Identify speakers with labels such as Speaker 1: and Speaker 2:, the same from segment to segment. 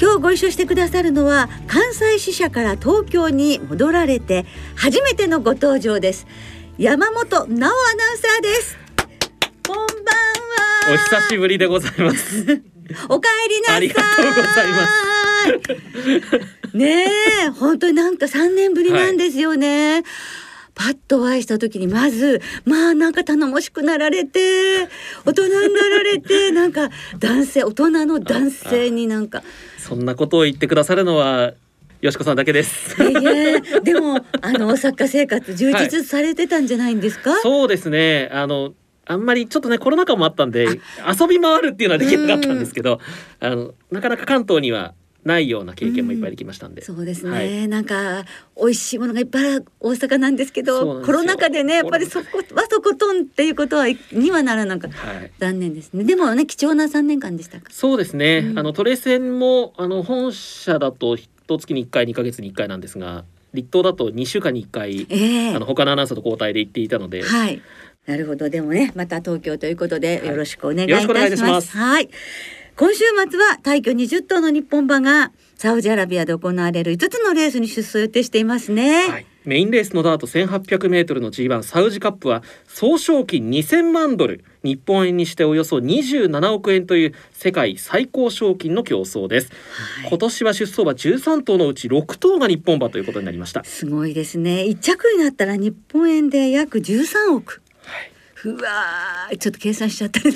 Speaker 1: 今日ご一緒してくださるのは関西支社から東京に戻られて初めてのご登場です。山本直アナウンサーです。こんばんは。
Speaker 2: お久しぶりでございます。
Speaker 1: お帰りなさい。
Speaker 2: ありがとうござい
Speaker 1: ます。ねえ本当になんか3年ぶりなんですよね、はいパッとお会いした時にまずまあなんか頼もしくなられて大人になられて なんか男性大人の男性になんか。
Speaker 2: そんなことを言ってくださるのはよしこさんだけです。
Speaker 1: いやでもあの作家生活充実されてたんじゃないんですか、はい、
Speaker 2: そうですね。あのあんまりちょっとねコロナ禍もあったんで遊び回るっていうのはできなかったんですけどあのなかなか関東にはないような経験もいっぱいできましたんで、
Speaker 1: うん、そうですね、はい、なんか美味しいものがいっぱい大阪なんですけどコロナ禍でねやっぱりそこはそことんっていうことはにはならなかった、はい、残念ですね。でもね貴重な3年間でした
Speaker 2: そうですね、うん、あのトレセンもあの本社だと一月に1回2か月に1回なんですが立東だと2週間に1回、えー、あの他のアナウンサーと交代で行っていたので、
Speaker 1: はい、なるほど。でもねまた東京ということでよろしくお願いいたします。はい、ます。はい今週末は大挙20頭の日本馬がサウジアラビアで行われる5つのレースに出走予定していますね。はい。
Speaker 2: メインレースのダート1800メートルの G1 サウジカップは総賞金2000万ドル日本円にしておよそ27億円という世界最高賞金の競争です、はい、今年は出走馬13頭のうち6頭が日本馬ということになりました。
Speaker 1: すごいですね。1着になったら日本円で約13億うわちょっと計算しちゃったり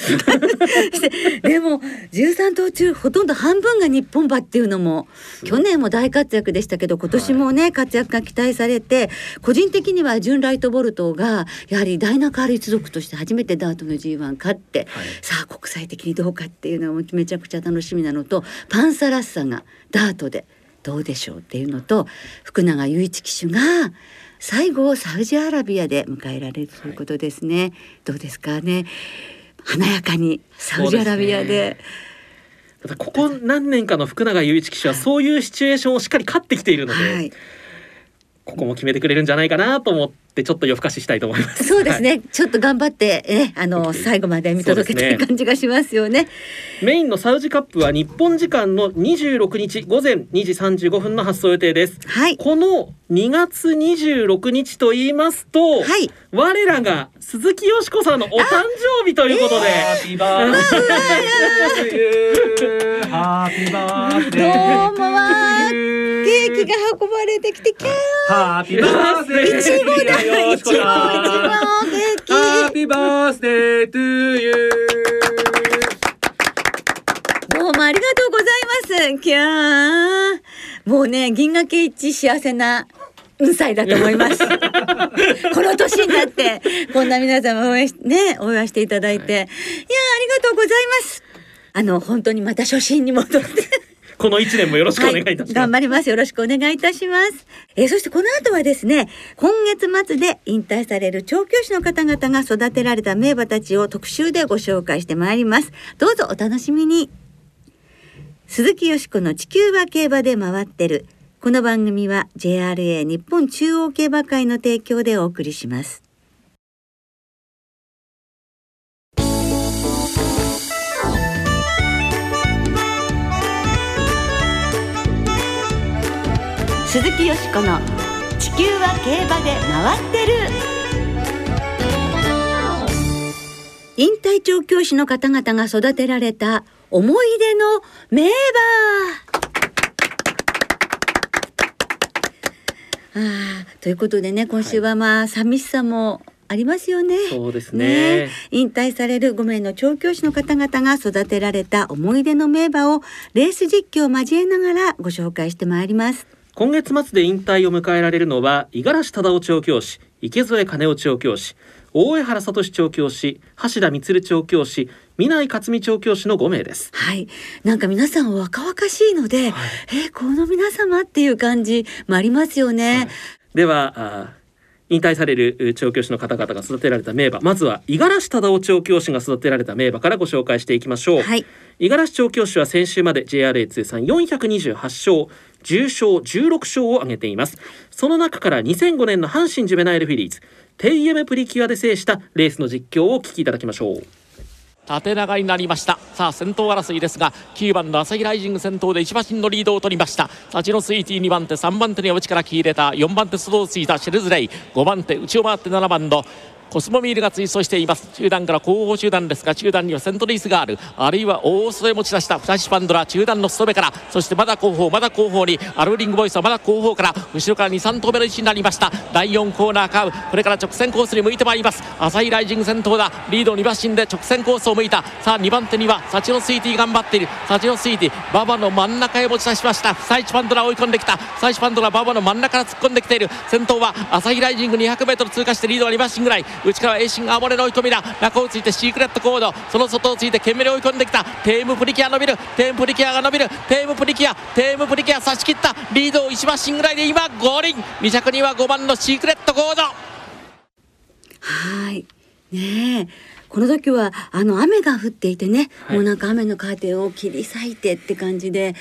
Speaker 1: でも13頭中ほとんど半分が日本馬っていうのも去年も大活躍でしたけど今年もね、はい、活躍が期待されて個人的にはジュン・ライトボルトがやはりダイナカール一族として初めてダートの G1 勝って、はい、さあ国際的にどうかっていうのもめちゃくちゃ楽しみなのとパンサラッサがダートでどうでしょうっていうのと福永祐一騎手が最後をサウジアラビアで迎えられるということですね、はい、どうですかね。華やかにサウジアラビアで。
Speaker 2: ここ何年かの福永祐一騎手はそういうシチュエーションをしっかり勝ってきているので、はい、ここも決めてくれるんじゃないかなと思ってちょっと夜更かししたいと思います。
Speaker 1: そうですね。はい、ちょっと頑張ってね、あの最後まで見届けたい感じがしますよね。ね
Speaker 2: メインのサウジカップは日本時間の26日午前2時35分の発送予定です。
Speaker 1: はい。
Speaker 2: この2月26日と言いますと、
Speaker 1: はい、
Speaker 2: 我らが鈴木よしこさんのお誕生日ということで、ハッピー
Speaker 1: どうもわケーキが運ばれてきてキャー。
Speaker 2: ハッピーバースデー。
Speaker 1: いちごだいちごいちごケーキ
Speaker 2: ハッピーバースデートゥーユー
Speaker 1: どうもありがとうございます。キャー。もうね銀河系一幸せな運歳だと思います。この年になって、こんな皆様応援し、ね、応援していただいて、はい、いや、ありがとうございます。あの、本当にまた初心に戻って。
Speaker 2: この一年もよろしくお願いいたします、はい、
Speaker 1: 頑張ります。よろしくお願いいたします。えー、そしてこの後はですね、今月末で引退される調教師の方々が育てられた名馬たちを特集でご紹介してまいります。どうぞお楽しみに。鈴木よしこの地球は競馬で回ってる。この番組は JRA 日本中央競馬会の提供でお送りします。鈴木よしこの地球は競馬で回ってる。引退調教師の方々が育てられた思い出の名馬。あということでね今週はまあ、はい、寂しさもありますよね。
Speaker 2: そうですね、
Speaker 1: ね、引退される5名の調教師の方々が育てられた思い出の名馬をレース実況を交えながらご紹介してまいります。
Speaker 2: 今月末で引退を迎えられるのは五十嵐忠夫調教師池添兼夫調教師大江原聡調教師橋田充調教師南井克美調教師の5名です。
Speaker 1: はい。なんか皆さん若々しいので、はい、えー、この皆様っていう感じもありますよね、はい、
Speaker 2: では引退される調教師の方々が育てられた名馬。まずは五十嵐忠夫調教師が育てられた名馬からご紹介していきましょう、
Speaker 1: はい。
Speaker 2: 五十嵐調教師は先週まで JRA 通算428勝重賞16勝を挙げています。その中から2005年の阪神ジュベナイルフィリーズテイエムプリキュアで制したレースの実況をお聞きいただきましょう
Speaker 3: 縦長になりました。さあ先頭争いですが9番の朝日ライジング先頭で1馬身のリードを取りました。サチノスイーティー2番手3番手には内から切り入れた。4番手スローついたシェルズレイ。5番手内を回って7番のコスモミールが追走しています。中段から後方集団ですが中段にはセントリースがある。あるいは大袖持ち出した。フラッシパンドラ中段の裾目から。そしてまだ後方まだ後方にアルリングボイスはまだ後方から後ろから23頭目の位置になりました。第4コーナーカーブ。これから直線コースに向いてまいります。アサヒライジング先頭だ。リード2馬身で直線コースを向いた。さあ2番手にはサチノスイーティー頑張っている。サチノスイーティー馬場の真ん中へ持ち出しました。フサイチパンドラ追い込んできた。フサイチパンドラ馬場の真ん中から突っ込んできている。先頭はアサヒライジング 200m 通過してリードは2馬身ぐらい。内からはエイシンアモーレの追い込みだ中をついてシークレットコード。その外をついて懸命に追い込んできた。テイエムプリキュア伸びる。テイエムプリキュアが伸びる。テイエムプリキュア。テイエムプリキュア差し切った。リードを1馬身ぐらいで今ゴールイン。2着には5番のシークレットコード。
Speaker 1: はい。ねえ。この時はあの雨が降っていてね、
Speaker 2: はい。
Speaker 1: もうなんか雨のカーテンを切り裂いてって感じで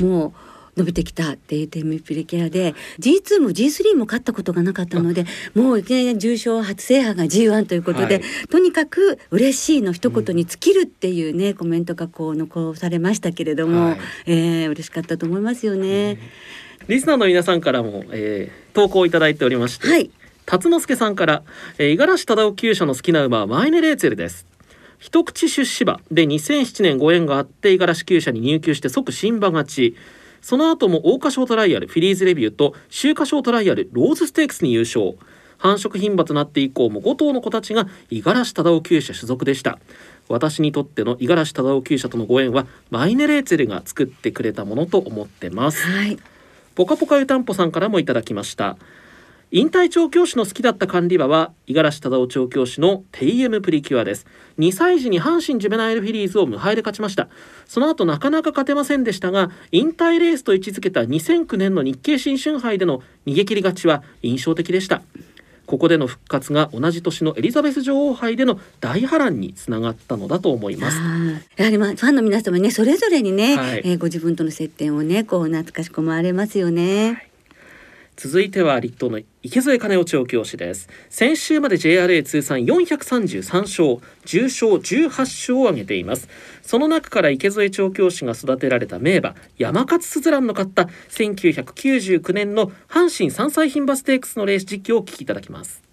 Speaker 1: もう伸びてきたっていうテムピリキュアで G2 も G3 も勝ったことがなかったのでもういきなり重賞初制覇が G1 ということで、
Speaker 2: はい。
Speaker 1: とにかく嬉しいの一言に尽きるっていうね、コメントがこう残されましたけれども、
Speaker 2: はい。
Speaker 1: えー嬉しかったと思いますよね。
Speaker 2: リスナーの皆さんからも、えー投稿いただいておりまして、
Speaker 1: はい。
Speaker 2: 辰之助さんからえー五十嵐忠夫厩舎の好きな馬はマイネレーツェルです。一口出資馬で2007年ご縁があって五十嵐厩舎に入厩して即新馬勝ちその後も桜花賞トライアルフィリーズレビューと秋華賞トライアルローズステークスに優勝。繁殖牝馬となって以降も5頭の子たちが五十嵐忠夫厩舎所属でした。私にとっての五十嵐忠夫厩舎とのご縁はマイネレーツェルが作ってくれたものと思ってます。
Speaker 1: はい。
Speaker 2: ポカポカ湯たんぽさんからもいただきました引退調教師の好きだった管理馬は五十嵐忠夫調教師のテイエムプリキュアです。2歳児に阪神ジュベナイルフィリーズを無敗で勝ちました。その後なかなか勝てませんでしたが引退レースと位置づけた2009年の日経新春杯での逃げ切り勝ちは印象的でした。ここでの復活が同じ年のエリザベス女王杯での大波乱につながったのだと思います。
Speaker 1: はい。やはりまあファンの皆様ねそれぞれにね、
Speaker 2: はい。
Speaker 1: えーご自分との接点をねこう懐かしく思われますよね。
Speaker 2: 続いては立東の池添金夫調教師です。先週まで JRA 通算433勝重賞18勝を挙げています。その中から池添調教師が育てられた名馬山勝スズランの勝った1999年の阪神三歳牝馬ステークスのレース実況をお聞きいただきます。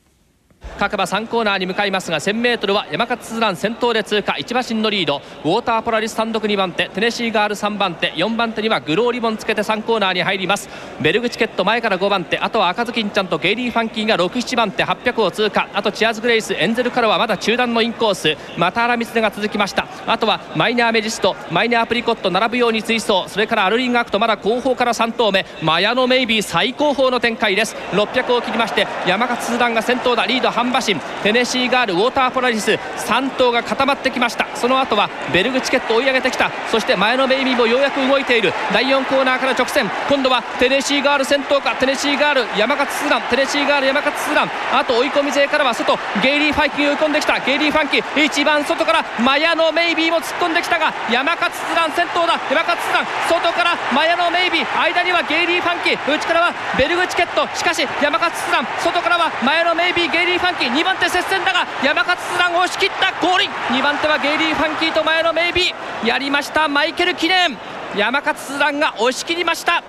Speaker 3: 各馬3コーナーに向かいますが 1000m は山勝スラン先頭で通過1馬身のリード。ウォーターポラリス単独2番手テネシーガール3番手4番手にはグローリボンつけて3コーナーに入ります。ベルグチケット前から5番手あとは赤ずきんちゃんとゲイリー・ファンキーが67番手800を通過。あとチアーズ・グレイスエンゼルからはまだ中段のインコース。また荒光が続きました。あとはマイナーメジストマイナーアプリコット並ぶように追走。それからアルリンガクとまだ後方から3頭目。マヤノメイビー最高峰の展開です。600を切りまして山勝スダンが先頭だ。リード半馬身テネシーガールウォーターポラリス3頭が固まってきました。その後はベルグチケット追い上げてきた。そして前のメイビーもようやく動いている。第4コーナーから直線。今度はテネシーガール先頭か。テネシーガール山勝スダンテネシーガール山勝スダンあと追い込み勢からは外ゲイリー・ファンキー追い込んできた。ゲイリー・ファンキー一番外からマヤのメイビーも突っ込んできたが山勝スダン先頭だ。山勝スダン外からマヤのメイビー。間にはゲイリー・ファンキー。内からはベルグチケット。しかし山勝スダン外からはマヤのメイビーゲイリー・ファンキー2番手接戦だが山勝スダンを押し切ったゴーリン。2番手はゲイリー・ファンキーとマヤのメイビー。やりましたマイケル記念山勝スダンが押し切りました。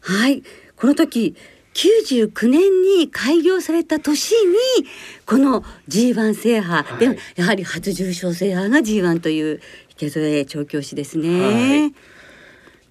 Speaker 1: はい。この時99年に開業された年にこの G1 制覇、
Speaker 2: はい。
Speaker 1: でやはり初重賞制覇が G1 という池添調教師ですね。
Speaker 2: はい。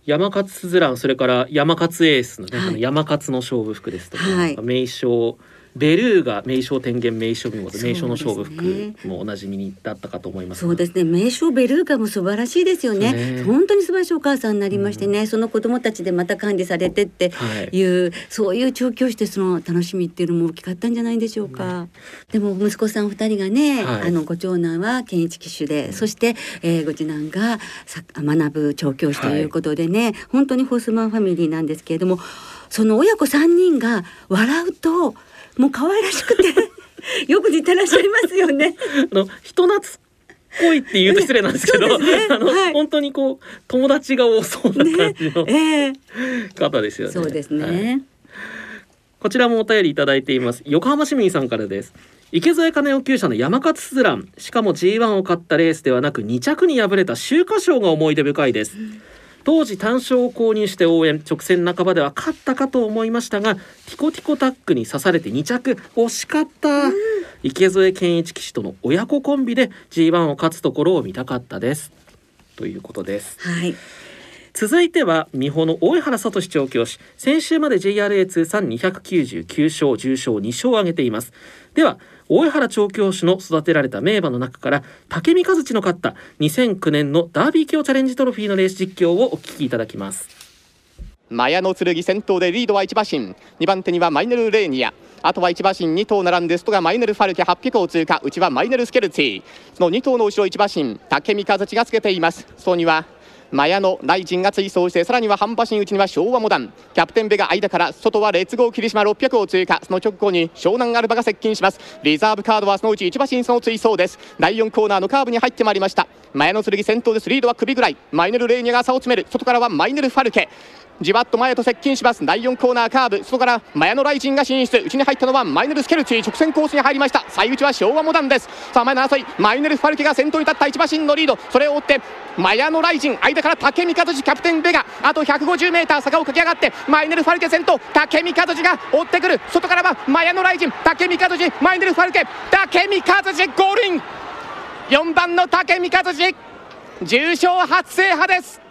Speaker 2: 山勝スズランそれから山勝エースのね、
Speaker 1: はい。
Speaker 2: 山勝の勝負服ですとか、
Speaker 1: はい。
Speaker 2: 名称ベルーガ名称天元名称見事名称の勝負服もおなじみにだったかと思いますが。
Speaker 1: そうですね。名称ベルーガも素晴らしいですよね。
Speaker 2: ね。
Speaker 1: 本当に素晴らしいお母さんになりましてね、その子供たちでまた管理されてって
Speaker 2: はい。
Speaker 1: いう、そういう調教師ての楽しみっていうのも大きかったんじゃないでしょうか、でも息子さんお二人がね、
Speaker 2: はい。
Speaker 1: あのご長男は健一騎手で、そして、えーご次男がさ学ぶ調教師ということでね、本当にホースマンファミリーなんですけれどもその親子三人が笑うともう可愛らしくて よく似てらっしゃいますよね。
Speaker 2: あの人懐っこいって言うと失礼なんですけど、
Speaker 1: ね
Speaker 2: あの、
Speaker 1: はい
Speaker 2: 本当にこう友達が多そうな感じの
Speaker 1: ええ
Speaker 2: 方ですよね。
Speaker 1: そうです
Speaker 2: はい
Speaker 1: ね。
Speaker 2: こちらもお便りいただいています。横浜市民さんからです。池添金尾厩舎の山勝スズランしかも G1 を勝ったレースではなく2着に敗れた秋華賞が思い出深いです、当時単勝を購入して応援直線半ばでは勝ったかと思いましたがティコティコタックに刺されて2着。惜しかった、池添健一騎手との親子コンビで G1 を勝つところを見たかったです。ということです。
Speaker 1: はい。
Speaker 2: 続いては美穂の大江原聡調教師。先週まで JRA 通算299勝重賞2勝を挙げています。では大江原調教師の育てられた名馬の中から武見和地の勝った2009年のダービー卿チャレンジトロフィーのレース実況をお聞きいただきます。
Speaker 4: マヤの剣先頭でリードは1馬身。2番手にはマイネル・レーニア。あとは1馬身2頭並んでストがマイネル・ファルケ800を通過。内はマイネル・スケルツィ。その2頭の後ろ1馬身竹見和地がつけています。そうにはマヤのライジンが追走してさらには半端新内には昭和モダン。キャプテンベが間から外はレッツゴー霧島600を追加その直後に湘南アルバが接近します。リザーブカードはそのうち1馬身その追走です。第4コーナーのカーブに入ってまいりました。マヤの剣先頭です。リードは首ぐらい。マイネル・レーニャが差を詰める。外からはマイネル・ファルケ。じわっと前と接近します。第4コーナーカーブ。外からマヤノライジンが進出。内に入ったのはマイネルスケルチ直線コースに入りました。最内は昭和モダンです。さあ前の争い。マイネルファルケが先頭に立った一馬身のリード。それを追ってマヤノライジン間から竹見和地キャプテンベガ。あと 150m 坂を駆け上がってマイネルファルケ先頭。竹見和地が追ってくる。外からはマヤノライジン竹見和地マイネルファルケ。竹見和地ゴールイン。4番の竹見和地重賞初制覇です。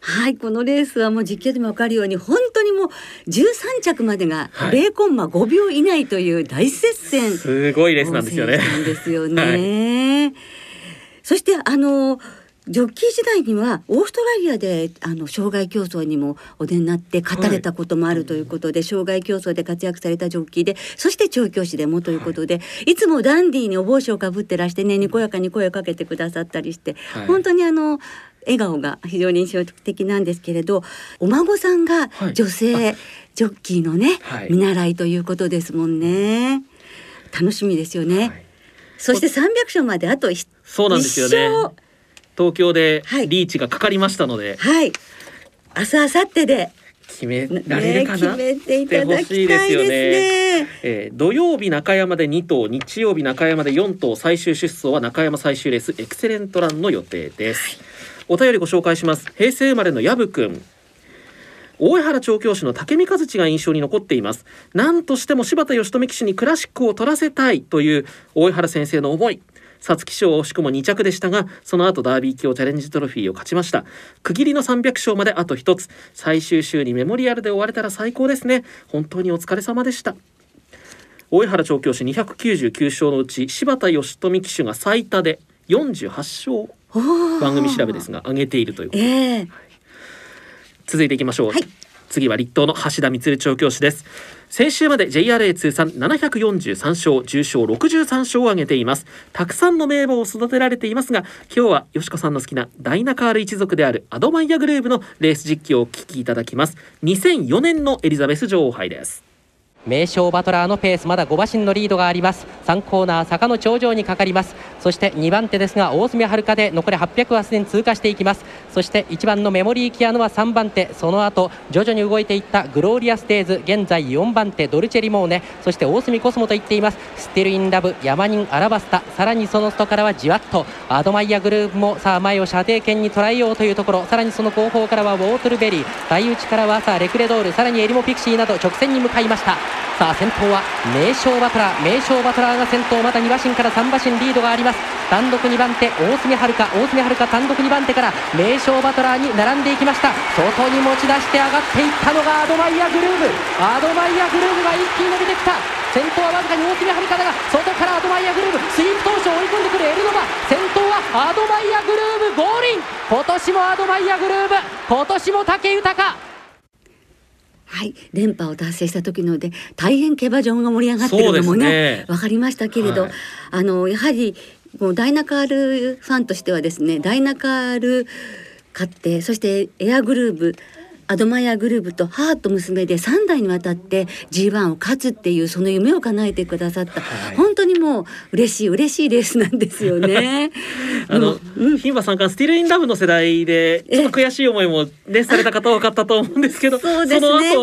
Speaker 1: はい、このレースはもう実況でもわかるように本当にもう13着までが
Speaker 2: はい。
Speaker 1: 0コンマ5秒以内という大接戦。
Speaker 2: すごいレースなんですよね。
Speaker 1: ですよね。そしてあのジョッキー時代にはオーストラリアであの障害競争にもお出になって勝たれたこともあるということで、障害競争で活躍されたジョッキーでそして調教師でもということで、い、つもダンディーにお帽子をかぶってらしてねにこやかに声をかけてくださったりして、
Speaker 2: はい。
Speaker 1: 本当にあの笑顔が非常に印象的なんですけれどお孫さんが
Speaker 2: はい。
Speaker 1: 女性ジョッキーのね、
Speaker 2: はい。
Speaker 1: 見習いということですもんね。楽しみですよね。
Speaker 2: はい。
Speaker 1: そして300勝まであと一
Speaker 2: そうなんですよ
Speaker 1: 一
Speaker 2: ね
Speaker 1: 勝
Speaker 2: 東京で
Speaker 1: はい。
Speaker 2: リーチがかかりましたので、
Speaker 1: はい。明日明後日で、
Speaker 2: 決め
Speaker 1: ね
Speaker 2: られるかな、
Speaker 1: 決めていただきたいですね。
Speaker 2: えー土曜日中山で2頭日曜日中山で4頭最終出走は中山最終レースエクセレントランの予定です、お便りご紹介します。平成生まれのヤブくん。大江原調教師の竹見和地が印象に残っています。何としても柴田義富騎手にクラシックを取らせたいという大江原先生の思い。皐月賞惜しくも2着でしたがその後ダービー卿チャレンジトロフィーを勝ちました。区切りの300勝まであと1つ。最終週にメモリアルで終われたら最高ですね。本当にお疲れ様でした。大江原調教師299勝のうち柴田義富騎手が最多で48勝。番組調べですが上げているということで。
Speaker 1: ええ。
Speaker 2: 続いていきましょう、
Speaker 1: はい。
Speaker 2: 次は立東の橋田光調教師です。先週まで JRA 通算743勝重賞63勝を挙げています。たくさんの名馬を育てられていますが今日はよしこさんの好きなダイナカール一族であるアドマイヤグループのレース実況をお聞きいただきます。2004年のエリザベス女王杯です。
Speaker 5: 名将バトラーのペースまだ5馬身のリードがあります。3コーナー坂の頂上にかかりますそして2番手ですが大隅遥で残り800はすでに通過していきます。そして1番のメモリーキアヌは3番手。その後徐々に動いていったグローリアスデイズ現在4番手ドルチェリモーネ。そしてオースミコスモと行っています。スティルインラブヤマニンアラバスタ。さらにその外からはじわっとアドマイヤグルーヴもさあ前を射程圏に捉えようというところ。さらにその後方からはウォートルベリー。最内からはさあレクレドール。さらにエリモピクシーなど直線に向かいました。さあ先頭は名将バトラー。名将バトラーが先頭。まだ2馬身から3馬身リードがあります。単独2番手オースミハルカオースミハルカ単独2番手から名将バトラーに並んでいきました。外に持ち出して上がっていったのがアドマイヤグルーヴ。アドマイヤグルーヴが一気に伸びてきた。先頭はわずかにオースミハルカだが外からアドマイヤグルーヴ。スイープトウショウ追い込んでくるエルノバ。先頭はアドマイヤグルーヴゴールイン。今年もアドマイヤグルーブ。今年も武豊。
Speaker 1: はい、連覇を達成した時ので大変競馬場が盛り上がってるのもね
Speaker 2: ね。
Speaker 1: わかりましたけれど、
Speaker 2: はい。
Speaker 1: あのやはりもうダイナカールファンとしてはですねダイナカール買ってそしてエアグルーヴアドマイヤグルーヴと母と娘で3代にわたって G1 を勝つっていうその夢を叶えてくださった、はい、本当にもう嬉しい嬉しいレースなんですよね。
Speaker 2: あの、うん、牝馬三冠スティルインラブの世代でちょっと悔しい思いもねされた方多かったと思うんですけど、
Speaker 1: そうですね。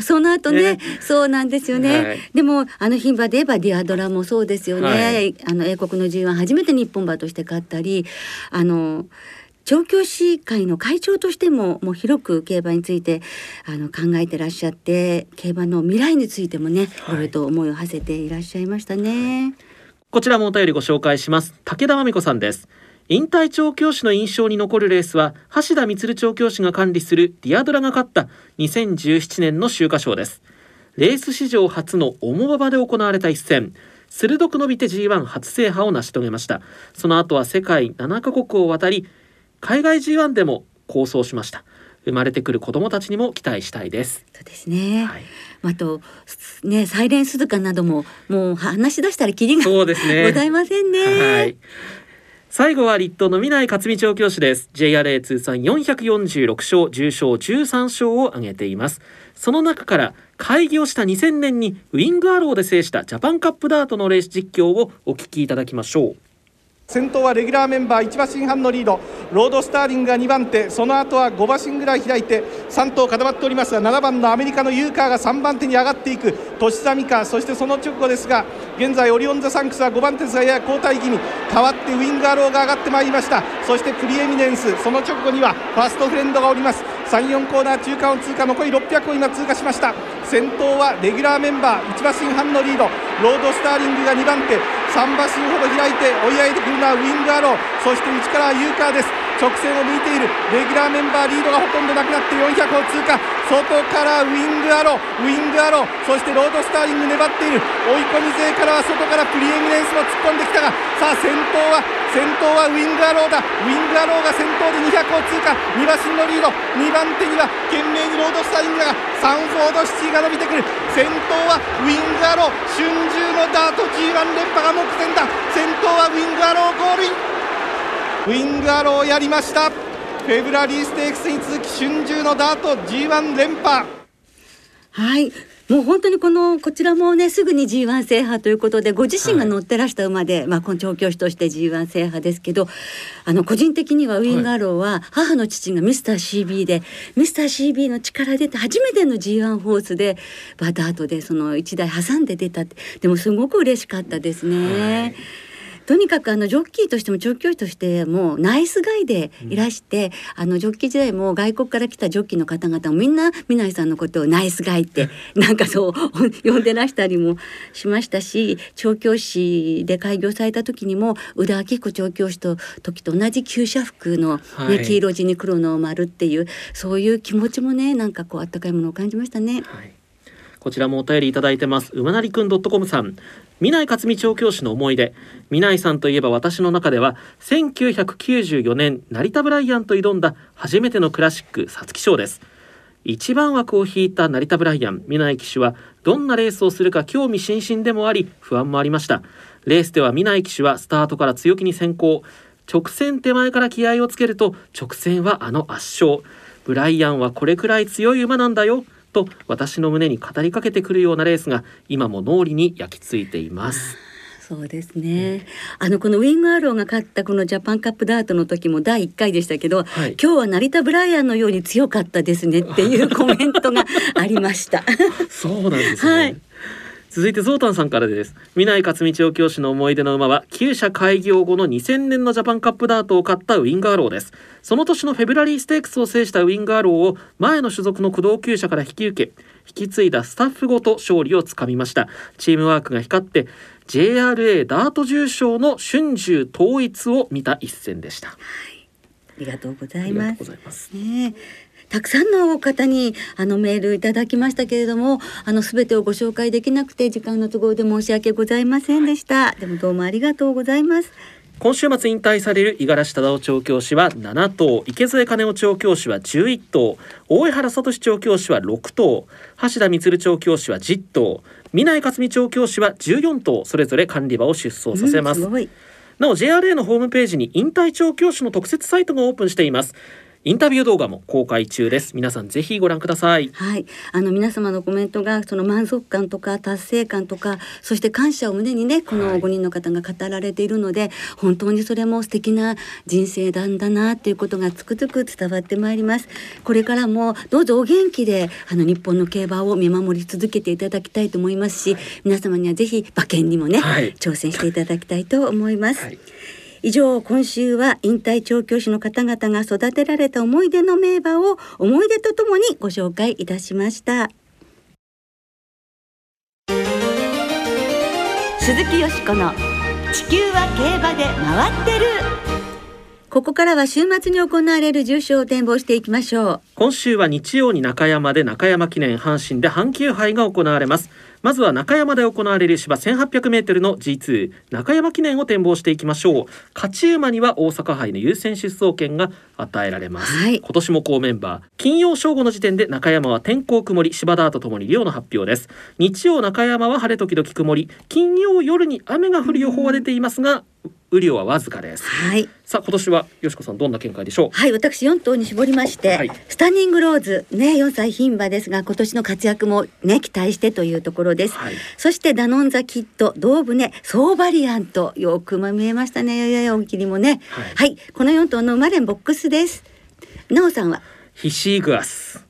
Speaker 1: その後ね、ね、そうなんですよね。はい、でもあの牝馬で言えばディアドラもそうですよね。はい、あの英国の G1 初めて日本馬として勝ったり、あの。調教師会の会長としてももう広く競馬についてあの考えてらっしゃって競馬の未来についてもね、はい、いろいろと思いを馳せていらっしゃいましたね。
Speaker 2: こちらもお便りご紹介します。武田真美子さんです。引退調教師の印象に残るレースは橋田充調教師が管理するディアドラが勝った2017年の秋華賞です。レース史上初の重馬場で行われた一戦。鋭く伸びて G1 初制覇を成し遂げました。その後は世界7カ国を渡り海外 G1 でも構想しました。生まれてくる子どもたちにも期待したいです。
Speaker 1: そうですね、はい、あとねサイレン鈴鹿などももう話し出したらキリがそうですね。ございませんね。はい。
Speaker 2: 最後は立東の南勝美調教師です。JRA 通算446勝重賞13勝を挙げています。その中から開業した2000年にウィングアローで制したジャパンカップダートのレース実況をお聞きいただきましょう
Speaker 6: 先頭はレギュラーメンバー1馬身半のリード。ロードスターリングが2番手。その後は5馬身ぐらい開いて3頭固まっておりますが7番のアメリカのユーカーが3番手に上がっていく。トシザミカそしてその直後ですが現在オリオンザサンクスは5番手ですがやや後退気味。代わってウィングアローが上がってまいりました。そしてプリエミネンス。その直後にはファーストフレンドがおります。34コーナー中間を通過。残り600を今通過しました。先頭はレギュラーメンバー1馬身半のリード。ロードスターリングが2番手。3馬身ほど開いて追い上げてくるのはウィングアロー。そして内からはユーカーです。直線を向いている。レギュラーメンバーリードがほとんどなくなって400を通過。外からウィングアロー。ウィングアロー。そしてロードスターリング粘っている。追い込み勢からは外からプリエミネンスも突っ込んできたがさあ先頭は先頭はウィングアローだ。ウィングアローが先頭で200を通過。2馬身のリード。2番手には懸命にロードスターリンだが。サンフォードシティが伸びてくる。先頭はウィングアロー春秋のダート G1 連覇が目前だ。先頭はウィングアローゴールイン。ウィングアローやりました。フェブラリーステークスに続き春秋のダート G1 連覇。
Speaker 1: はい。もう本当にこのこちらもねすぐに G1 制覇ということでご自身が乗ってらした馬で、はい、まあこの調教師として G1 制覇ですけどあの個人的にはウィングアローは母の父がミスター CB で、はい、ミスター CB の力出て初めての G1 ホースでバタートでその1台挟んで出たでもすごく嬉しかったですね。はいとにかくあのジョッキーとしても調教師としてもナイスガイでいらして、うん、あのジョッキー時代も外国から来たジョッキーの方々もみんな南井さんのことをナイスガイって なんかそう呼んでらしたりもしましたし調教師で開業された時にも宇田明彦調教師と時と同じ厩舎服のね、はい、黄色地に黒の丸っていうそういう気持ちもねなんかこうあったかいものを感じましたね。はい
Speaker 2: こちらもお便りいただいてます。うまなりくん .com さん。南克美調教師の思い出。南さんといえば私の中では1994年成田ブライアンと挑んだ初めてのクラシック皐月賞です。一番枠を引いた成田ブライアン南騎手はどんなレースをするか興味津々でもあり不安もありました。レースでは南騎手はスタートから強気に先行。直線手前から気合をつけると直線はあの圧勝。ブライアンはこれくらい強い馬なんだよ。と私の胸に語りかけてくるようなレースが今も脳裏に焼き付いています。
Speaker 1: そうですね。あのこのウィングアローが勝ったこのジャパンカップダートの時も第1回でしたけど、はい、今日は成田ブライアンのように強かったですねっていうコメントがありました。
Speaker 2: そうなんですね。はい続いてゾウタンさんからです。南勝道調教師の思い出の馬は旧社開業後の2000年のジャパンカップダートを勝ったウィンガーローです。その年のフェブラリーステークスを制したウィンガーローを前の所属の駆動厩舎から引き受け引き継いだスタッフごと勝利をつかみました。チームワークが光って JRA ダート重賞の春秋統一を見た一戦でした、はい、
Speaker 1: ありがとうございます。ねたくさんの方にあのメールいただきましたけれどもあの全てをご紹介できなくて時間の都合で申し訳ございませんでした、はい、でもどうもありがとうございます。
Speaker 2: 今週末引退される五十嵐忠夫調教師は7頭池添兼夫調教師は11頭大江原聡調教師は6頭橋田充調教師は10頭南井克美調教師は14頭それぞれ管理場を出走させます、うん、すなお JRA のホームページに引退調教師の特設サイトがオープンしていますインタビュー動画も公開中です。皆さんぜひご覧ください。
Speaker 1: はい、あの皆様のコメントがその満足感とか達成感とかそして感謝を胸にねこの5人の方が語られているので、本当にそれも素敵な人生なんだなっていうことがつくづく伝わってまいります。これからもどうぞお元気であの日本の競馬を見守り続けていただきたいと思いますし皆様にはぜひ馬券にもね、
Speaker 2: はい。
Speaker 1: 挑戦していただきたいと思います、
Speaker 2: はい
Speaker 1: 以上今週は引退調教師の方々が育てられた思い出の名馬を思い出とともにご紹介いたしました。鈴木よしこの地球は競馬で回ってる。ここからは週末に行われる重賞を展望していきましょう。
Speaker 2: 今週は日曜に中山で中山記念阪神で阪急杯が行われますまずは中山で行われる芝 1800m の G2 中山記念を展望していきましょう。勝ち馬には大阪杯の優先出走権が与えられます、
Speaker 1: はい。
Speaker 2: 今年も好メンバー。金曜正午の時点で中山は天候曇り芝ダートともに量の発表です。日曜中山は晴れ時々曇り。金曜夜に雨が降る予報は出ていますが雨量はわずかです
Speaker 1: はい
Speaker 2: さあ今年はよしこさんどんな見解でしょう？
Speaker 1: はい私4頭に絞りまして、
Speaker 2: はい
Speaker 1: スタンニングローズね4歳牝馬ですが今年の活躍もね期待してというところです、
Speaker 2: はい
Speaker 1: そしてダノンザキッド、ドーブネ、ソーバリアント、よくま見えましたね。ややや大きりもね。
Speaker 2: はい
Speaker 1: はい、この4頭の生まれんボックスです。なおさんは？
Speaker 2: ヒシーグアス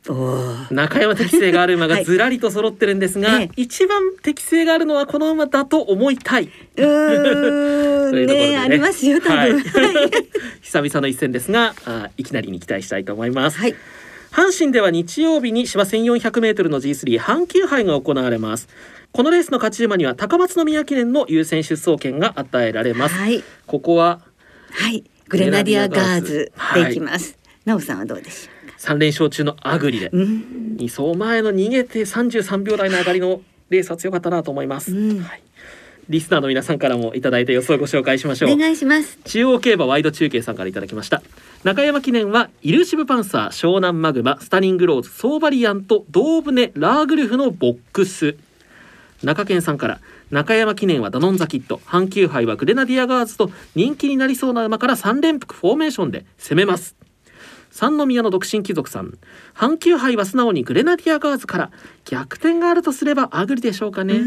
Speaker 2: 中山適性がある馬がずらりと揃ってるんですが、
Speaker 1: ええ
Speaker 2: 一番適性があるのはこの馬だと思いたい。
Speaker 1: うーん
Speaker 2: うところで
Speaker 1: ねありますよ多分。
Speaker 2: はい
Speaker 1: はい。
Speaker 2: 久々の一戦ですがあいきなりに期待したいと思います。
Speaker 1: はい。
Speaker 2: 阪神では日曜日に芝 1400m の G3 阪急杯が行われます。このレースの勝ち馬には高松宮記念の優先出走権が与えられます。
Speaker 1: はい。
Speaker 2: ここは
Speaker 1: はい。グレナディアガーズでいきます。なおさんはどうでしょ
Speaker 2: 3連勝中のアグリで
Speaker 1: う。うん。
Speaker 2: 2走前の逃げて33秒台の上がりのレースは強かったなと思います。
Speaker 1: うん
Speaker 2: はいリスナーの皆さんからもいただいた予想をご紹介しましょう
Speaker 1: お。願いします。
Speaker 2: 中央競馬ワイド中継さんからいただきました中山記念はイルーシヴパンサーショウナンマグマスタニングローズソーバリアントドーブネラーグルフのボックス中堅さんから中山記念はダノンザキッド阪急杯はグレナディアガーズと人気になりそうな馬から3連複フォーメーションで攻めます三宮の独身貴族さん。阪急杯は素直にグレナディアガーズから逆転があるとすればアグリでしょうかね、
Speaker 1: う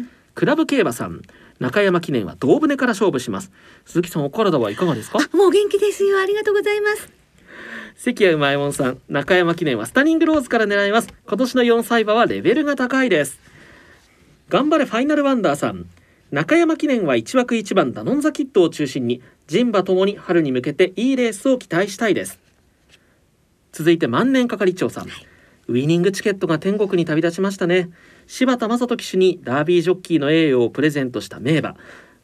Speaker 1: ん。
Speaker 2: クラブ競馬さん。中山記念はドーブネから勝負します。鈴木さんお体はいかがですか？
Speaker 1: あ、もう元気ですよ。ありがとうございます。
Speaker 2: 関谷うまいもんさん。中山記念はスタニングローズから狙います。今年の4歳馬はレベルが高いです。頑張れファイナルワンダーさん。中山記念は1枠1番ダノンザキットを中心に人馬ともに春に向けていいレースを期待したいです続いて万年係長さん、ウィニングチケットが天国に旅立ちましたね。柴田正人騎手にダービージョッキーの栄誉をプレゼントした名馬。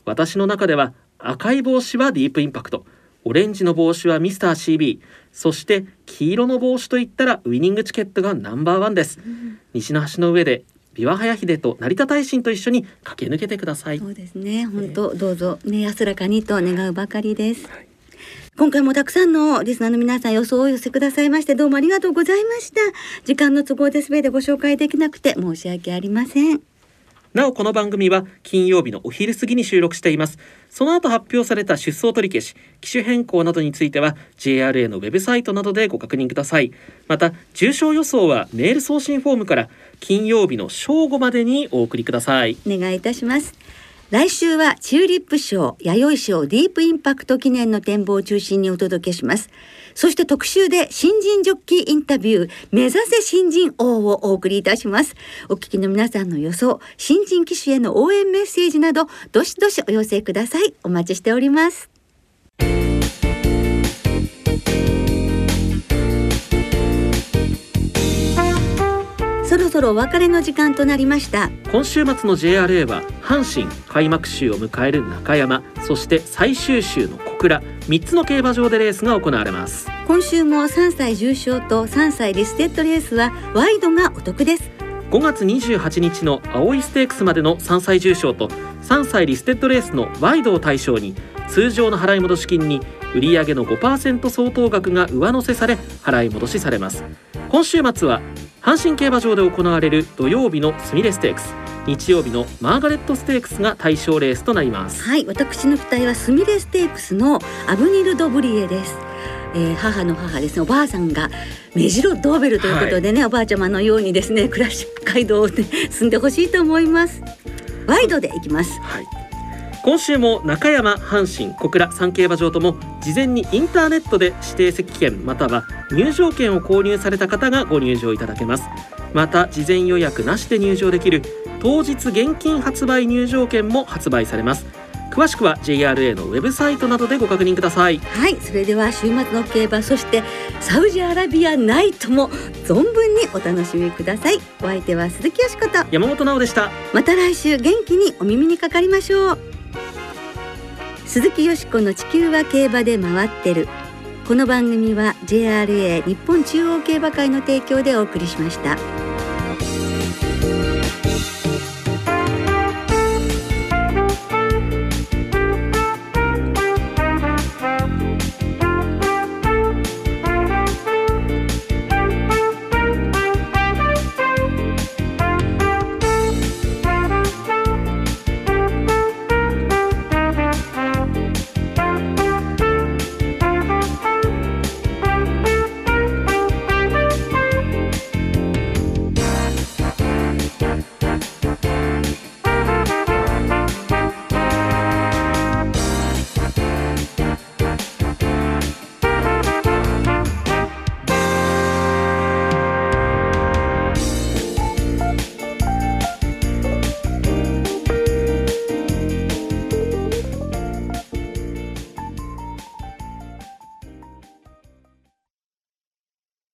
Speaker 2: 私の中では赤い帽子はディープインパクト。オレンジの帽子はミスター CB そして黄色の帽子といったらウィニングチケットがナンバーワンです、西の端の上で琵琶早秀と成田大臣と一緒に駆け抜けてください。
Speaker 1: そうですね。本当どうぞね安らかにと願うばかりです。今回もたくさんのリスナーの皆さん予想をお寄せくださいましてどうもありがとうございました。時間の都合で全てご紹介できなくて申し訳ありません。
Speaker 2: なおこの番組は金曜日のお昼過ぎに収録していますその後発表された出走取り消し機種変更などについては JRA のウェブサイトなどでご確認くださいまた重症予想はメール送信フォームから金曜日の正午までにお送りください
Speaker 1: お願いいたします。来週はチューリップ賞、弥生賞ディープインパクト記念の展望を中心にお届けします。そして特集で新人ジョッキーインタビュー、目指せ新人王をお送りいたします。お聞きの皆さんの予想、新人騎手への応援メッセージなど、どしどしお寄せください。お待ちしております。そろそろお別れの時間となりました。
Speaker 2: 今週末の JRA は阪神開幕週を迎える中山そして最終週の小倉3つの競馬場でレースが行われます
Speaker 1: 今週も3歳重賞と3歳リステッドレースはワイドがお得です
Speaker 2: 5月28日の青いステークスまでの3歳重賞と3歳リステッドレースのワイドを対象に通常の払い戻し金に売上の5%相当額が上乗せされ払い戻しされます。今週末は阪神競馬場で行われる土曜日のスミレステークス。日曜日のマーガレットステークスが対象レースとなります。
Speaker 1: はい私の期待はスミレステークスのアブニル・ドブリエです。えー、母の母ですね。おばあさんが目白ドーベルということでね、はい、おばあちゃまのようにですねクラシック街道で住んでほしいと思います。ワイドでいきます、
Speaker 2: はい、今週も中山阪神小倉三競馬場とも事前にインターネットで指定席券または入場券を購入された方がご入場いただけます。また事前予約なしで入場できる当日現金発売入場券も発売されます。詳しくは JRA のウェブサイトなどでご確認ください。
Speaker 1: はいそれでは週末の競馬そしてサウジアラビアナイトも存分にお楽しみください。お相手は鈴木よしこと。
Speaker 2: 山本直でした。
Speaker 1: また来週元気にお耳にかかりましょう。鈴木よしこの地球は競馬で回ってる。この番組は JRA 日本中央競馬会の提供でお送りしました。